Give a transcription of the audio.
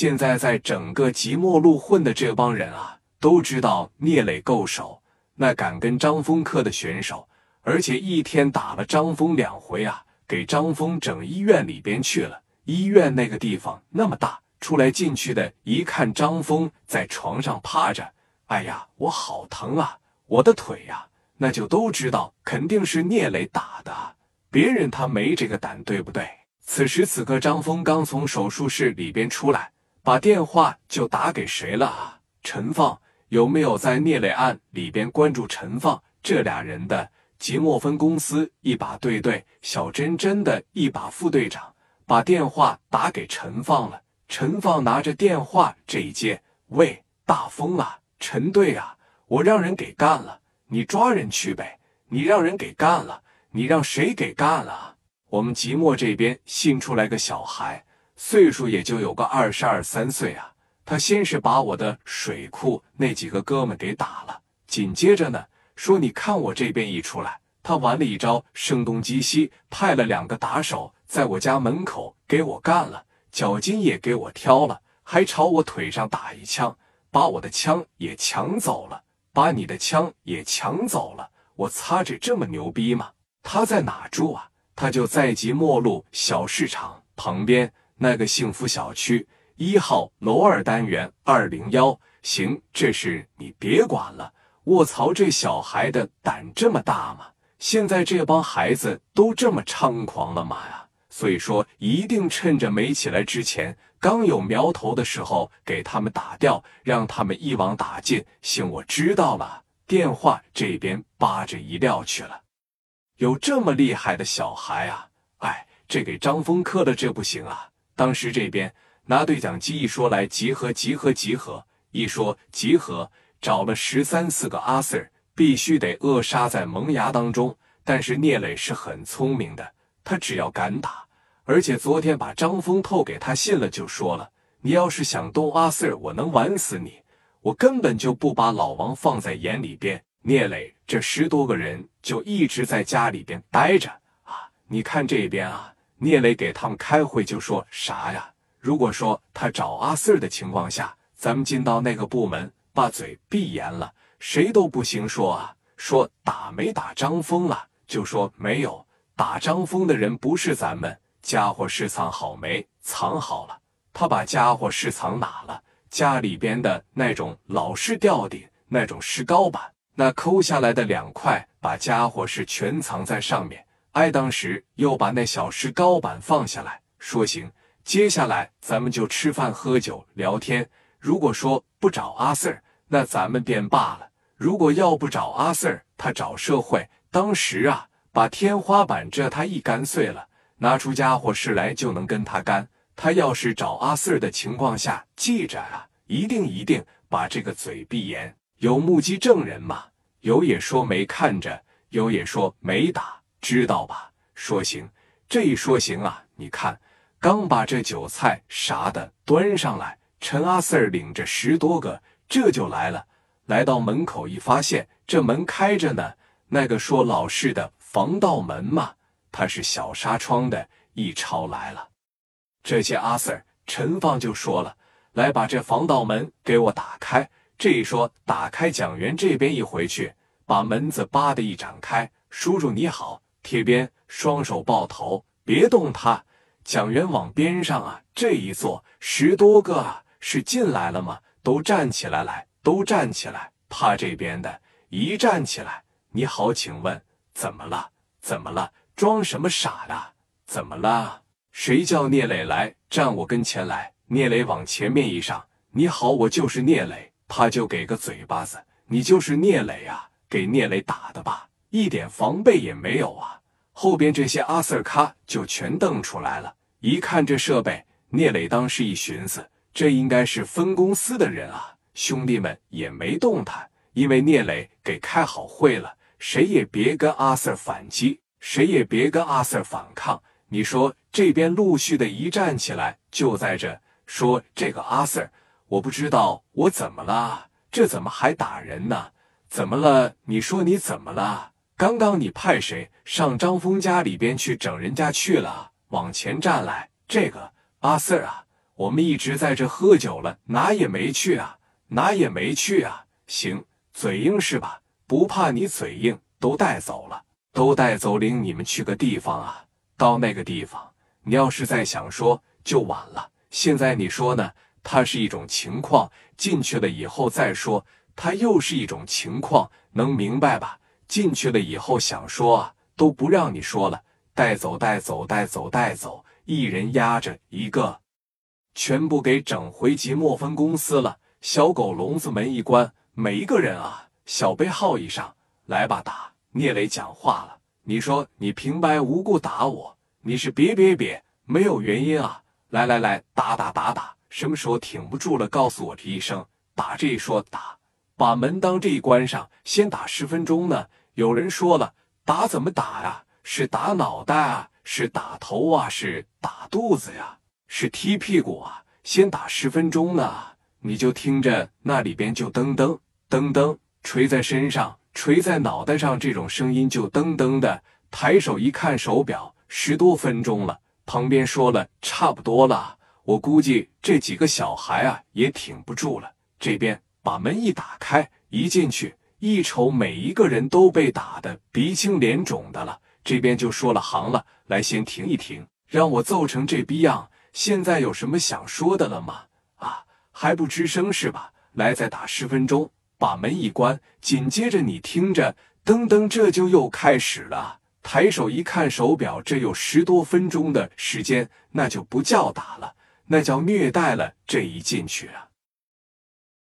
现在在整个即墨路混的这帮人啊，都知道聂磊够手，那敢跟张峰磕的选手，而且一天打了张峰两回啊，给张峰整医院里边去了。医院那个地方那么大，出来进去的一看张峰在床上趴着，哎呀，我好疼啊，我的腿呀，那就都知道肯定是聂磊打的，别人他没这个胆，对不对？此时此刻，张峰刚从手术室里边出来。把电话就打给谁了啊？陈放有没有在聂磊案里边关注陈放这俩人的即墨分公司一把队队，小珍珍的一把副队长，把电话打给陈放了。陈放拿着电话这一接，喂，大风啊，陈队啊，我让人给干了，你抓人去呗。你让人给干了，你让谁给干了？我们即墨这边新出来个小孩。岁数也就有个二十二三岁啊！他先是把我的水库那几个哥们给打了，紧接着呢说：“你看我这边一出来，他玩了一招声东击西，派了两个打手在我家门口给我干了，脚筋也给我挑了，还朝我腿上打一枪，把我的枪也抢走了，把你的枪也抢走了。我擦着这么牛逼吗？他在哪住啊？他就在即墨路小市场旁边。”那个幸福小区一号楼二单元二零幺，行，这事你别管了。卧槽，这小孩的胆这么大吗？现在这帮孩子都这么猖狂了吗呀？所以说，一定趁着没起来之前，刚有苗头的时候，给他们打掉，让他们一网打尽。行，我知道了。电话这边扒着一撂去了，有这么厉害的小孩啊！哎，这给张峰磕了，这不行啊！当时这边拿对讲机一说来集合集合集合，一说集合，找了十三四个阿 Sir，必须得扼杀在萌芽当中。但是聂磊是很聪明的，他只要敢打，而且昨天把张峰透给他信了，就说了：你要是想动阿 Sir，我能玩死你，我根本就不把老王放在眼里边。聂磊这十多个人就一直在家里边待着啊，你看这边啊。聂磊给他们开会就说啥呀？如果说他找阿 Sir 的情况下，咱们进到那个部门，把嘴闭严了，谁都不行说啊。说打没打张峰了，就说没有打张峰的人不是咱们。家伙是藏好没？藏好了。他把家伙是藏哪了？家里边的那种老式吊顶，那种石膏板，那抠下来的两块，把家伙是全藏在上面。挨当时又把那小石膏板放下来，说行，接下来咱们就吃饭、喝酒、聊天。如果说不找阿 Sir，那咱们便罢了；如果要不找阿 Sir，他找社会。当时啊，把天花板这他一干碎了，拿出家伙事来就能跟他干。他要是找阿 Sir 的情况下，记着啊，一定一定把这个嘴闭严。有目击证人吗？有也说没看着，有也说没打。知道吧？说行，这一说行啊！你看，刚把这酒菜啥的端上来，陈阿 Sir 领着十多个，这就来了。来到门口一发现，这门开着呢。那个说老式的防盗门嘛，它是小纱窗的，一抄来了。这些阿 Sir 陈放就说了：“来，把这防盗门给我打开。”这一说打开，蒋元这边一回去，把门子叭的一展开，叔叔你好。贴边，双手抱头，别动他。蒋元往边上啊，这一坐，十多个啊，是进来了吗？都站起来，来，都站起来。怕这边的，一站起来，你好，请问怎么了？怎么了？装什么傻的？怎么了？谁叫聂磊来？站我跟前来。聂磊往前面一上，你好，我就是聂磊。他就给个嘴巴子，你就是聂磊啊？给聂磊打的吧？一点防备也没有啊！后边这些阿 Sir 咔就全瞪出来了。一看这设备，聂磊当时一寻思，这应该是分公司的人啊。兄弟们也没动弹，因为聂磊给开好会了，谁也别跟阿 Sir 反击，谁也别跟阿 Sir 反抗。你说这边陆续的一站起来，就在这说这个阿 Sir，我不知道我怎么了，这怎么还打人呢？怎么了？你说你怎么了？刚刚你派谁上张峰家里边去整人家去了？往前站来！这个阿 Sir 啊，我们一直在这喝酒了，哪也没去啊，哪也没去啊。行，嘴硬是吧？不怕你嘴硬，都带走了，都带走，领你们去个地方啊。到那个地方，你要是再想说，就晚了。现在你说呢？它是一种情况，进去了以后再说，它又是一种情况，能明白吧？进去了以后想说啊，都不让你说了，带走，带走，带走，带走，一人压着一个。全部给整回即墨分公司了。小狗笼子门一关，每一个人啊，小背号一上来吧，打聂磊讲话了。你说你平白无故打我，你是别别别，没有原因啊！来来来，打打打打，什么时候挺不住了，告诉我这一声。打这一说打，把门当这一关上，先打十分钟呢。有人说了，打怎么打呀？是打脑袋啊，是打头啊，是打肚子呀？是踢屁股啊！先打十分钟呢，你就听着那里边就噔噔噔噔锤在身上、锤在脑袋上，这种声音就噔噔的。抬手一看手表，十多分钟了。旁边说了差不多了，我估计这几个小孩啊也挺不住了。这边把门一打开，一进去一瞅，每一个人都被打的鼻青脸肿的了。这边就说了行了，来先停一停，让我揍成这逼样。现在有什么想说的了吗？啊，还不吱声是吧？来，再打十分钟，把门一关，紧接着你听着，噔噔，这就又开始了。抬手一看手表，这有十多分钟的时间，那就不叫打了，那叫虐待了。这一进去啊。